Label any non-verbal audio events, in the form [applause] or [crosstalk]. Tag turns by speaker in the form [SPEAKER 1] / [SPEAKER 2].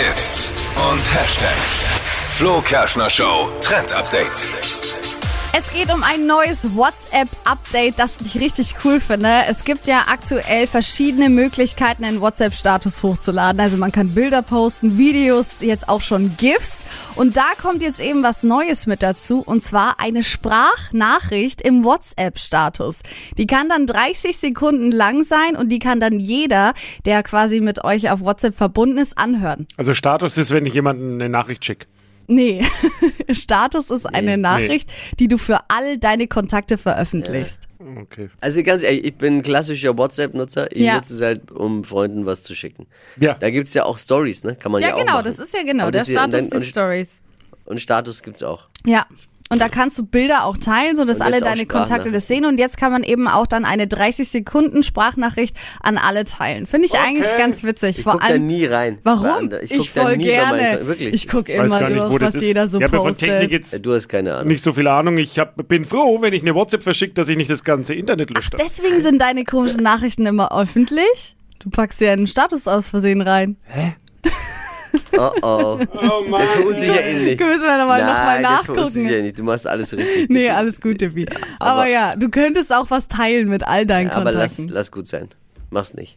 [SPEAKER 1] Hits und Hashtags. Flo Kerschner Show Trend Update.
[SPEAKER 2] Es geht um ein neues WhatsApp-Update, das ich richtig cool finde. Es gibt ja aktuell verschiedene Möglichkeiten, einen WhatsApp-Status hochzuladen. Also man kann Bilder posten, Videos, jetzt auch schon GIFs. Und da kommt jetzt eben was Neues mit dazu, und zwar eine Sprachnachricht im WhatsApp-Status. Die kann dann 30 Sekunden lang sein und die kann dann jeder, der quasi mit euch auf WhatsApp verbunden ist, anhören.
[SPEAKER 3] Also Status ist, wenn ich jemanden eine Nachricht schicke.
[SPEAKER 2] Nee, [laughs] Status ist eine Nachricht, die du für all deine Kontakte veröffentlichst.
[SPEAKER 3] Okay.
[SPEAKER 4] Also ganz ehrlich, ich bin ein klassischer WhatsApp-Nutzer. Ich
[SPEAKER 2] Ja.
[SPEAKER 4] nutze es halt, um Freunden was zu schicken.
[SPEAKER 3] Ja.
[SPEAKER 4] Da gibt's ja auch Stories, ne? Kann man ja,
[SPEAKER 2] Ja,
[SPEAKER 4] auch
[SPEAKER 2] genau,
[SPEAKER 4] machen.
[SPEAKER 2] das ist ja genau
[SPEAKER 4] Aber
[SPEAKER 2] der
[SPEAKER 4] das ist ja- und
[SPEAKER 2] Status,
[SPEAKER 4] und-
[SPEAKER 2] Stories.
[SPEAKER 4] Und Status gibt's auch.
[SPEAKER 2] Ja. Und da kannst du Bilder auch teilen, sodass
[SPEAKER 4] Und
[SPEAKER 2] alle deine Kontakte das sehen. Und jetzt kann man eben auch dann eine 30 Sekunden Sprachnachricht an alle teilen. Finde ich eigentlich ganz witzig.
[SPEAKER 4] Ich
[SPEAKER 2] Vor
[SPEAKER 4] guck da
[SPEAKER 2] allem,
[SPEAKER 4] nie rein.
[SPEAKER 2] warum? Ich,
[SPEAKER 4] guck da
[SPEAKER 2] voll
[SPEAKER 4] nie
[SPEAKER 2] gerne.
[SPEAKER 4] Wirklich.
[SPEAKER 2] Ich gucke immer
[SPEAKER 3] gar nicht,
[SPEAKER 2] durch, was
[SPEAKER 3] ist.
[SPEAKER 2] jeder so
[SPEAKER 3] ich ja von
[SPEAKER 2] postet.
[SPEAKER 3] Technik jetzt
[SPEAKER 4] du hast keine Ahnung.
[SPEAKER 3] nicht so viel Ahnung. Ich hab, bin froh, wenn ich eine WhatsApp verschicke, dass ich nicht das ganze Internet lösche.
[SPEAKER 2] Deswegen sind deine komischen Nachrichten immer öffentlich. Du packst ja einen Status aus Versehen rein.
[SPEAKER 4] Oh oh.
[SPEAKER 3] Oh Mann.
[SPEAKER 4] Jetzt verunsicher ihn nicht.
[SPEAKER 2] Müssen wir nochmal noch mal
[SPEAKER 4] Nein, das verunsicher
[SPEAKER 2] nachgucken.
[SPEAKER 4] ihn nicht. Du machst alles richtig.
[SPEAKER 2] Nee, alles gut, Tippi. aber,
[SPEAKER 4] aber-
[SPEAKER 2] ja, du könntest auch was teilen mit all deinen
[SPEAKER 4] Ja, aber lass,
[SPEAKER 2] Kontakten.
[SPEAKER 4] lass gut sein. Mach's nicht.